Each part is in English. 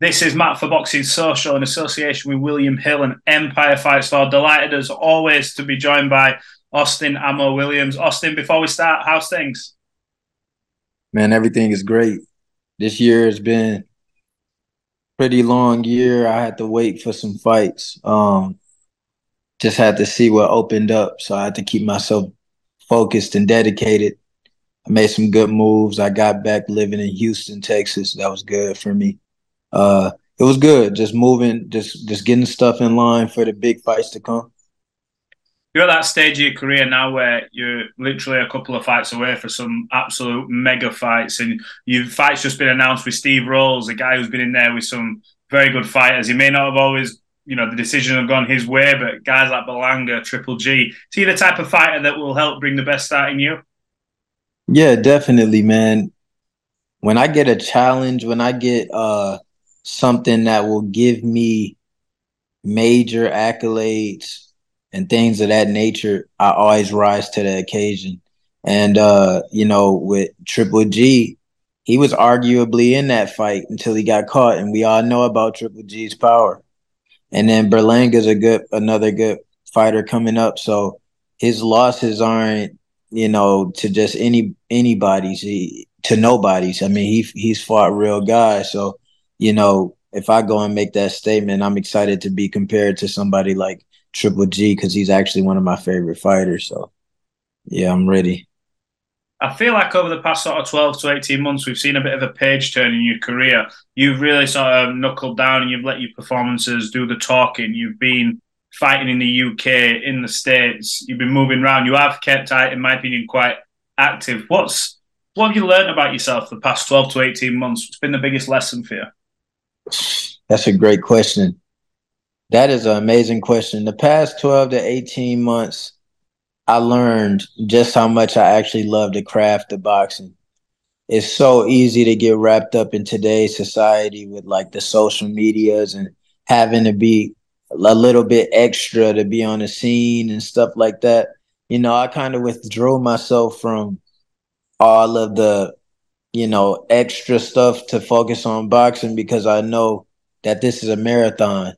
This is Matt for Boxing Social in association with William Hill and Empire Fight Store. Delighted as always to be joined by Austin Ammo Williams. Austin, before we start, how's things? Man, everything is great. This year has been pretty long year. I had to wait for some fights. Um, just had to see what opened up, so I had to keep myself focused and dedicated. I made some good moves. I got back living in Houston, Texas. That was good for me uh, it was good. Just moving, just just getting stuff in line for the big fights to come. You're at that stage of your career now where you're literally a couple of fights away for some absolute mega fights, and your fights just been announced with Steve Rolls, a guy who's been in there with some very good fighters. He may not have always, you know, the decision have gone his way, but guys like Berlanga, Triple G, is he the type of fighter that will help bring the best out in you? Yeah, definitely, man. When I get a challenge, when I get uh something that will give me major accolades and things of that nature, I always rise to the occasion. And uh, you know, with Triple G, he was arguably in that fight until he got caught, and we all know about Triple G's power. And then Berlanga's a good, another good fighter coming up. So his losses aren't, you know, to just any anybody's, he, to nobody's. I mean, he he's fought real guys. So you know, if I go and make that statement, I'm excited to be compared to somebody like Triple G because he's actually one of my favorite fighters. So, yeah, I'm ready. I feel like over the past sort of 12 to 18 months, we've seen a bit of a page turn in your career. You've really sort of knuckled down and you've let your performances do the talking. You've been fighting in the UK, in the States. You've been moving around. You have kept, in my opinion, quite active. What's what have you learned about yourself the past 12 to 18 months? What's been the biggest lesson for you? That's a great question. That is an amazing question. The past 12 to 18 months, I learned just how much I actually love the craft of boxing. It's so easy to get wrapped up in today's society with like the social medias and having to be a little bit extra to be on the scene and stuff like that. You know, I kind of withdrew myself from all of the you know, extra stuff to focus on boxing because I know that this is a marathon.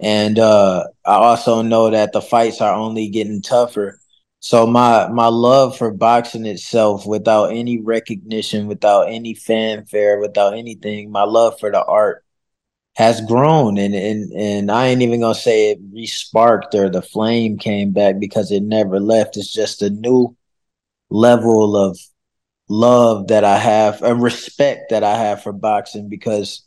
And uh, I also know that the fights are only getting tougher. So my my love for boxing itself, without any recognition, without any fanfare, without anything, my love for the art has grown, and and and I ain't even gonna say it resparked or the flame came back because it never left. It's just a new level of love that I have and respect that I have for boxing because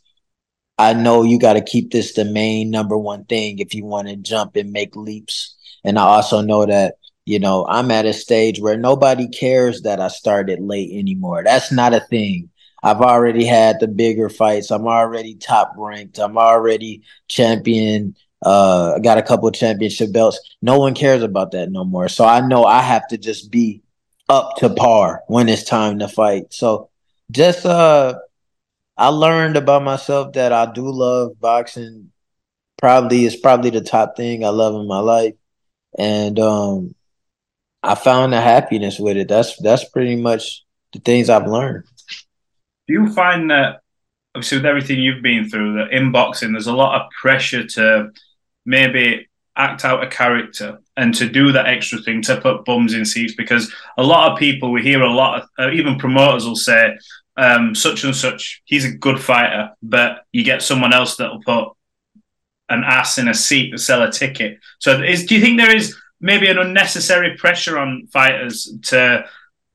I know you got to keep this the main number one thing if you want to jump and make leaps. And I also know that, you know, I'm at a stage where nobody cares that I started late anymore. That's not a thing. I've already had the bigger fights. I'm already top ranked. I'm already champion. Uh, I got a couple championship belts. No one cares about that no more. So I know I have to just be up to par when it's time to fight. So just uh I learned about myself that I do love boxing. Probably it's probably the top thing I love in my life. and um, I found the happiness with it. That's that's pretty much the things I've learned. Do you find that obviously with everything you've been through, that in boxing there's a lot of pressure to maybe act out a character and to do that extra thing to put bums in seats because a lot of people we hear a lot of uh, even promoters will say um, such and such he's a good fighter but you get someone else that'll put an ass in a seat to sell a ticket. So is, do you think there is maybe an unnecessary pressure on fighters to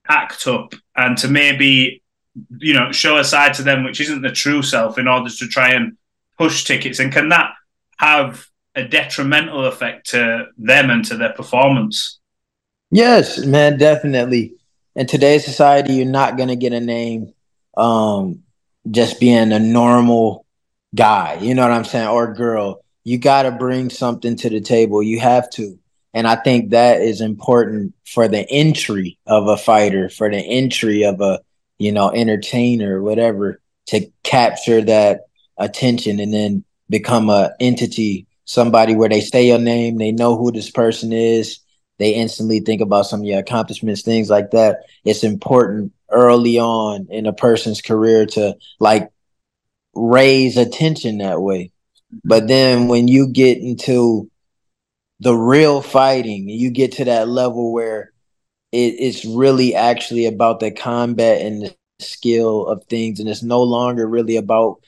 act up and to maybe you know show a side to them which isn't the true self in order to try and push tickets? And can that have a detrimental effect to them and to their performance. Yes, man, definitely. In today's society, you're not gonna get a name um, just being a normal guy. You know what I'm saying, or girl. You got to bring something to the table. You have to, and I think that is important for the entry of a fighter, for the entry of a you know entertainer, whatever, to capture that attention and then become a entity somebody where they say your name, they know who this person is, they instantly think about some of your accomplishments, things like that. It's important early on in a person's career to like raise attention that way. But then when you get into the real fighting, you get to that level where it, it's really actually about the combat and the skill of things, and it's no longer really about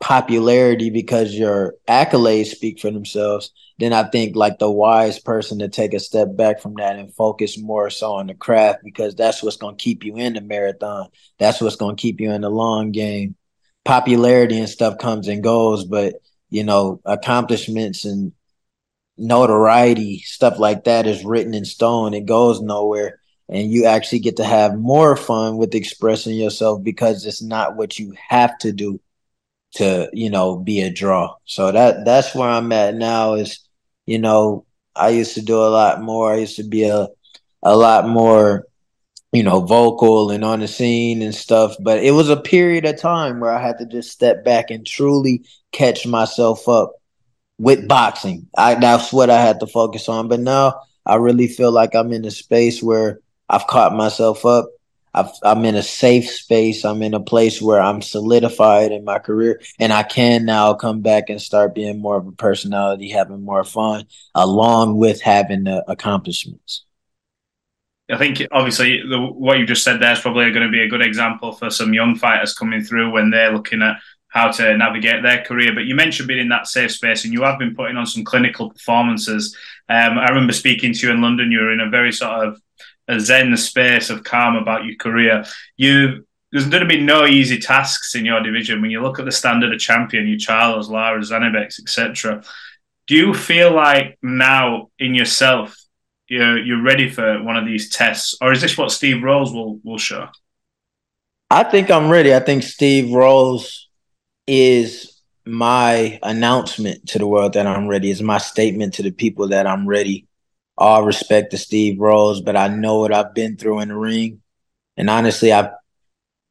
popularity because your accolades speak for themselves, then I think like the wise person to take a step back from that and focus more so on the craft because that's what's going to keep you in the marathon. That's what's going to keep you in the long game. Popularity and stuff comes and goes, but you know, accomplishments and notoriety, stuff like that is written in stone. It goes nowhere. And you actually get to have more fun with expressing yourself because it's not what you have to do to you know be a draw. So that that's where I'm at now. Is you know I used to do a lot more. I used to be a a lot more you know vocal and on the scene and stuff. But it was a period of time where I had to just step back and truly catch myself up with boxing. I that's what I had to focus on. But now I really feel like I'm in a space where I've caught myself up i am in a safe space. I'm in a place where I'm solidified in my career, and I can now come back and start being more of a personality, having more fun, along with having the accomplishments. I think obviously the, what you just said there is probably going to be a good example for some young fighters coming through when they're looking at how to navigate their career. But you mentioned being in that safe space, and you have been putting on some clinical performances. Um, I remember speaking to you in London. You were in a very sort of a zen space of calm about your career. You there's going to be no easy tasks in your division when you look at the standard of champion, your Charlos, Lara, Janibeks, etc. Do you feel like now in yourself you're you're ready for one of these tests, or is this what Steve Rolls will will show? I think I'm ready. I think Steve Rolls is my announcement to the world that I'm ready. Is my statement to the people that I'm ready all respect to Steve Rolls, but I know what I've been through in the ring. And honestly, I've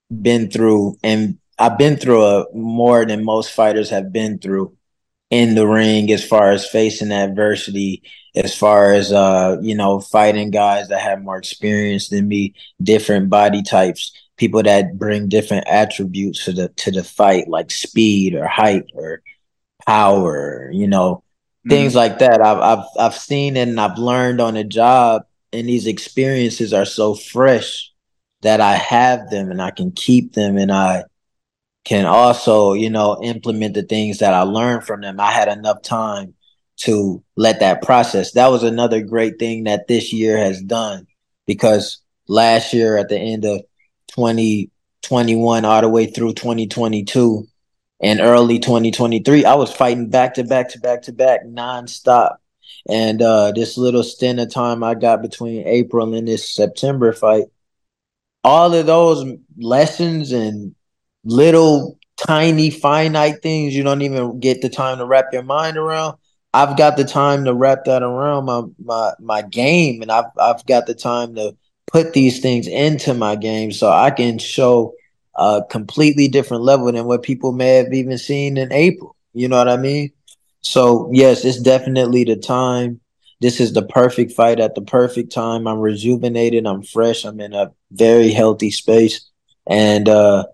been through and I've been through a more than most fighters have been through in the ring as far as facing adversity, as far as uh, you know, fighting guys that have more experience than me, different body types, people that bring different attributes to the to the fight, like speed or height or power, you know, things mm-hmm. like that. I've I've I've seen and I've learned on the job, and these experiences are so fresh that I have them and I can keep them, and I can also, you know, implement the things that I learned from them. I had enough time to let that process. That was another great thing that this year has done because last year at the end of 2021 all the way through 2022 and early 2023, I was fighting back to back to back to back nonstop. And uh, this little stint of time I got between April and this September fight, all of those lessons and little tiny finite things you don't even get the time to wrap your mind around. I've got the time to wrap that around my my my game, and I've I've got the time to put these things into my game so I can show a completely different level than what people may have even seen in April. You know what I mean? So yes, it's definitely the time. this is the perfect fight at the perfect time. I'm rejuvenated. I'm fresh. I'm in a very healthy space, and uh,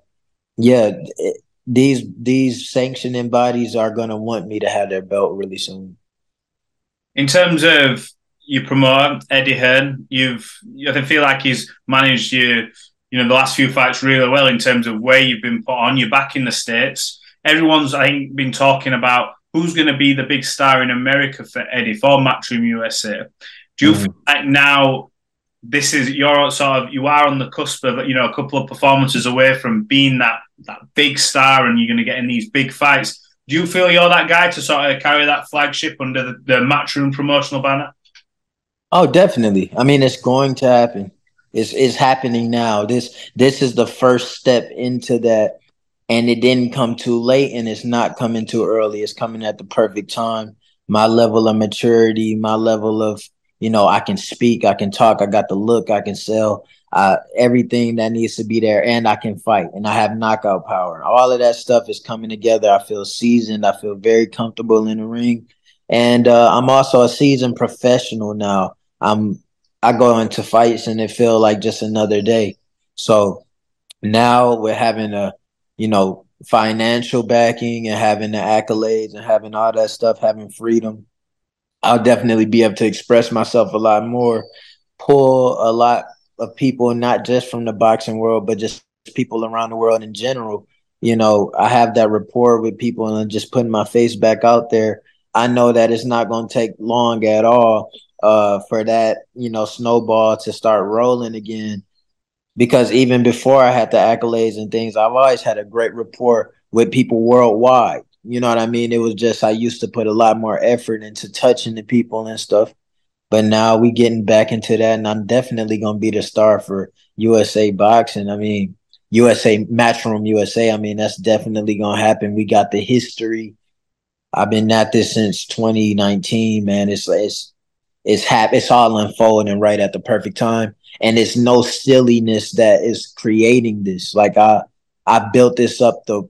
yeah, it, these these sanctioning bodies are going to want me to have their belt really soon. In terms of you promote Eddie Hearn, you've I feel like he's managed you, you know, the last few fights really well in terms of where you've been put on. You're back in the states. Everyone's I think been talking about who's going to be the big star in America for Eddie for Matchroom USA. Do you mm. feel like now this is you're sort of you are on the cusp of you know a couple of performances away from being that that big star and you're going to get in these big fights. Do you feel you're that guy to sort of carry that flagship under the, the Matchroom promotional banner? Oh, definitely. I mean, it's going to happen. It's it's happening now. This this is the first step into that, and it didn't come too late, and it's not coming too early. It's coming at the perfect time. My level of maturity, my level of you know, I can speak, I can talk, I got the look, I can sell, uh, everything that needs to be there, and I can fight, and I have knockout power. All of that stuff is coming together. I feel seasoned. I feel very comfortable in the ring, and uh, I'm also a seasoned professional now. I'm I go into fights and it feel like just another day. So now we're having a, you know, financial backing and having the accolades and having all that stuff, having freedom I'll definitely be able to express myself a lot more, pull a lot of people, not just from the boxing world, but just people around the world in general. You know, I have that rapport with people and I'm just putting my face back out there. I know that it's not going to take long at all uh, for that, you know, snowball to start rolling again. Because even before I had the accolades and things, I've always had a great rapport with people worldwide. You know what I mean? It was just I used to put a lot more effort into touching the people and stuff. But now we getting back into that, and I'm definitely gonna be the star for USA boxing. I mean, USA Matchroom USA. I mean, that's definitely gonna happen. We got the history. I've been at this since 2019, man. It's it's it's hap- it's all unfolding right at the perfect time. And it's no silliness that is creating this. Like I I built this up the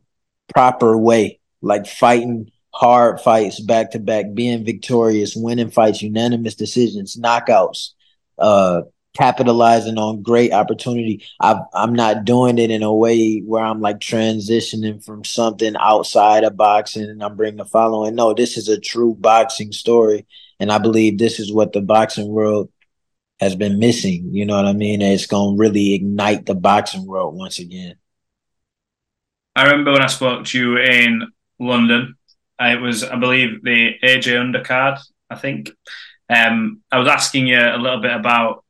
proper way like fighting hard fights back to back, being victorious, winning fights, unanimous decisions, knockouts, uh, capitalizing on great opportunity. i am not doing it in a way where I'm like transitioning from something outside of boxing and I'm bringing a following. No, this is a true boxing story. And I believe this is what the boxing world has been missing. You know what I mean? it's going to really ignite the boxing world once again. I remember when I spoke to you in London. Uh, it was, I believe, the AJ undercard. I think. Um, I was asking you a little bit about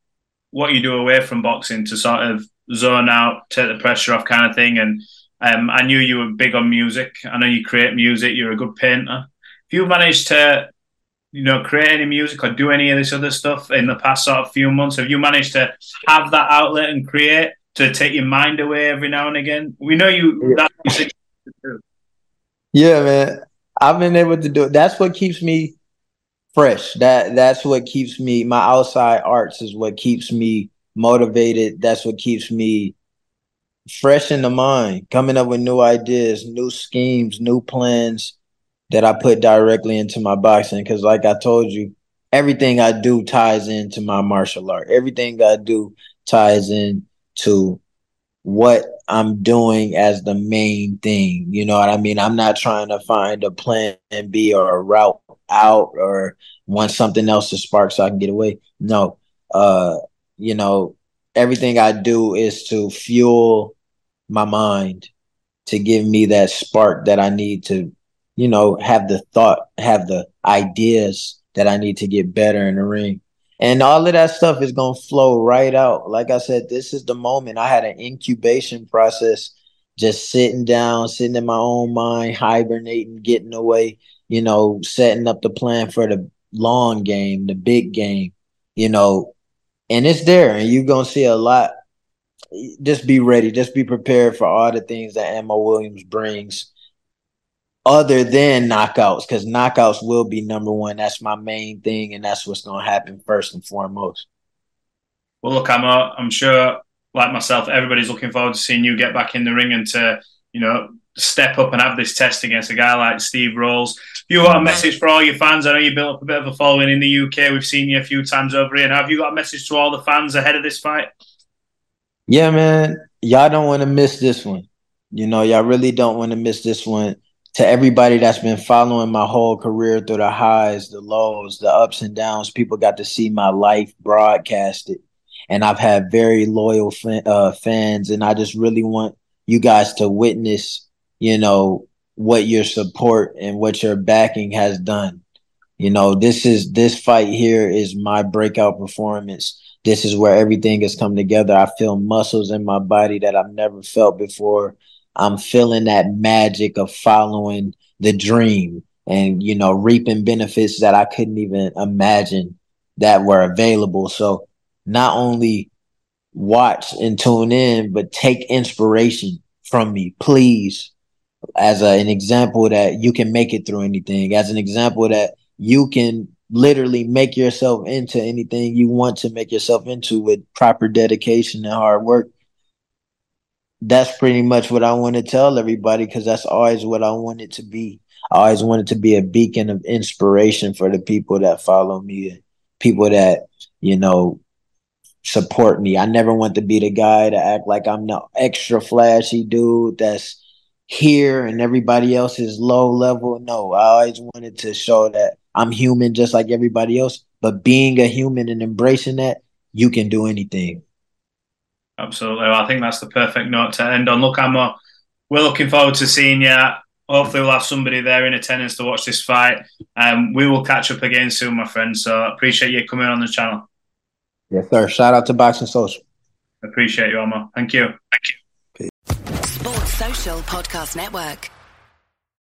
what you do away from boxing to sort of zone out, take the pressure off, kind of thing. And um, I knew you were big on music. I know you create music. You're a good painter. If you managed to, you know, create any music or do any of this other stuff in the past sort of few months, have you managed to have that outlet and create to take your mind away every now and again? We know you. Yeah. Yeah, man. I've been able to do it. That's what keeps me fresh. That that's what keeps me my outside arts is what keeps me motivated. That's what keeps me fresh in the mind, coming up with new ideas, new schemes, new plans that I put directly into my boxing. Cause like I told you, everything I do ties into my martial art. Everything I do ties in to what I'm doing as the main thing. You know what I mean? I'm not trying to find a plan B or a route out or want something else to spark so I can get away. No. Uh, you know, everything I do is to fuel my mind to give me that spark that I need to, you know, have the thought, have the ideas that I need to get better in the ring. And all of that stuff is going to flow right out. Like i said this is the moment. I had an incubation process just sitting down sitting in my own mind hibernating getting away you know setting up the plan for the long game the big game you know. And it's there and you're going to see a lot. Just be ready. Just be prepared for all the things that Ammo Williams brings other than knockouts because knockouts will be number one. That's my main thing, and that's what's going to happen first and foremost. Well, look, I'm uh, I'm sure, like myself, everybody's looking forward to seeing you get back in the ring and to you know step up and have this test against a guy like Steve Rolls. You got a message for all your fans? I know you built up a bit of a following in the UK. We've seen you a few times over here. Now, have you got a message to all the fans ahead of this fight? Yeah, man. Y'all don't want to miss this one. You know, y'all really don't want to miss this one. To everybody that's been following my whole career through the highs, the lows, the ups and downs, people got to see my life broadcasted. And I've had very loyal uh, fans, and I just really want you guys to witness, you know, what your support and what your backing has done. You know, this is this fight here is my breakout performance. This is where everything has come together. I feel muscles in my body that I've never felt before. I'm feeling that magic of following the dream and you know reaping benefits that I couldn't even imagine that were available. So not only watch and tune in, but take inspiration from me, please. As a, an example that you can make it through anything, as an example that you can literally make yourself into anything you want to make yourself into with proper dedication and hard work. That's pretty much what I want to tell everybody because that's always what I want it to be. I always wanted to be a beacon of inspiration for the people that follow me, and people that, you know, support me. I never want to be the guy to act like I'm the extra flashy dude that's here and everybody else is low level. No, I always wanted to show that I'm human just like everybody else. But being a human and embracing that, you can do anything. Absolutely. Well, I think that's the perfect note to end on. Look, Ammo, we're looking forward to seeing you. Hopefully, we'll have somebody there in attendance to watch this fight. Um, we will catch up again soon, my friend. So, appreciate you coming on the channel. Yes, sir. Shout out to Boxing Social. Appreciate you, Omar. Thank you. Thank you. Sports Social Podcast Network.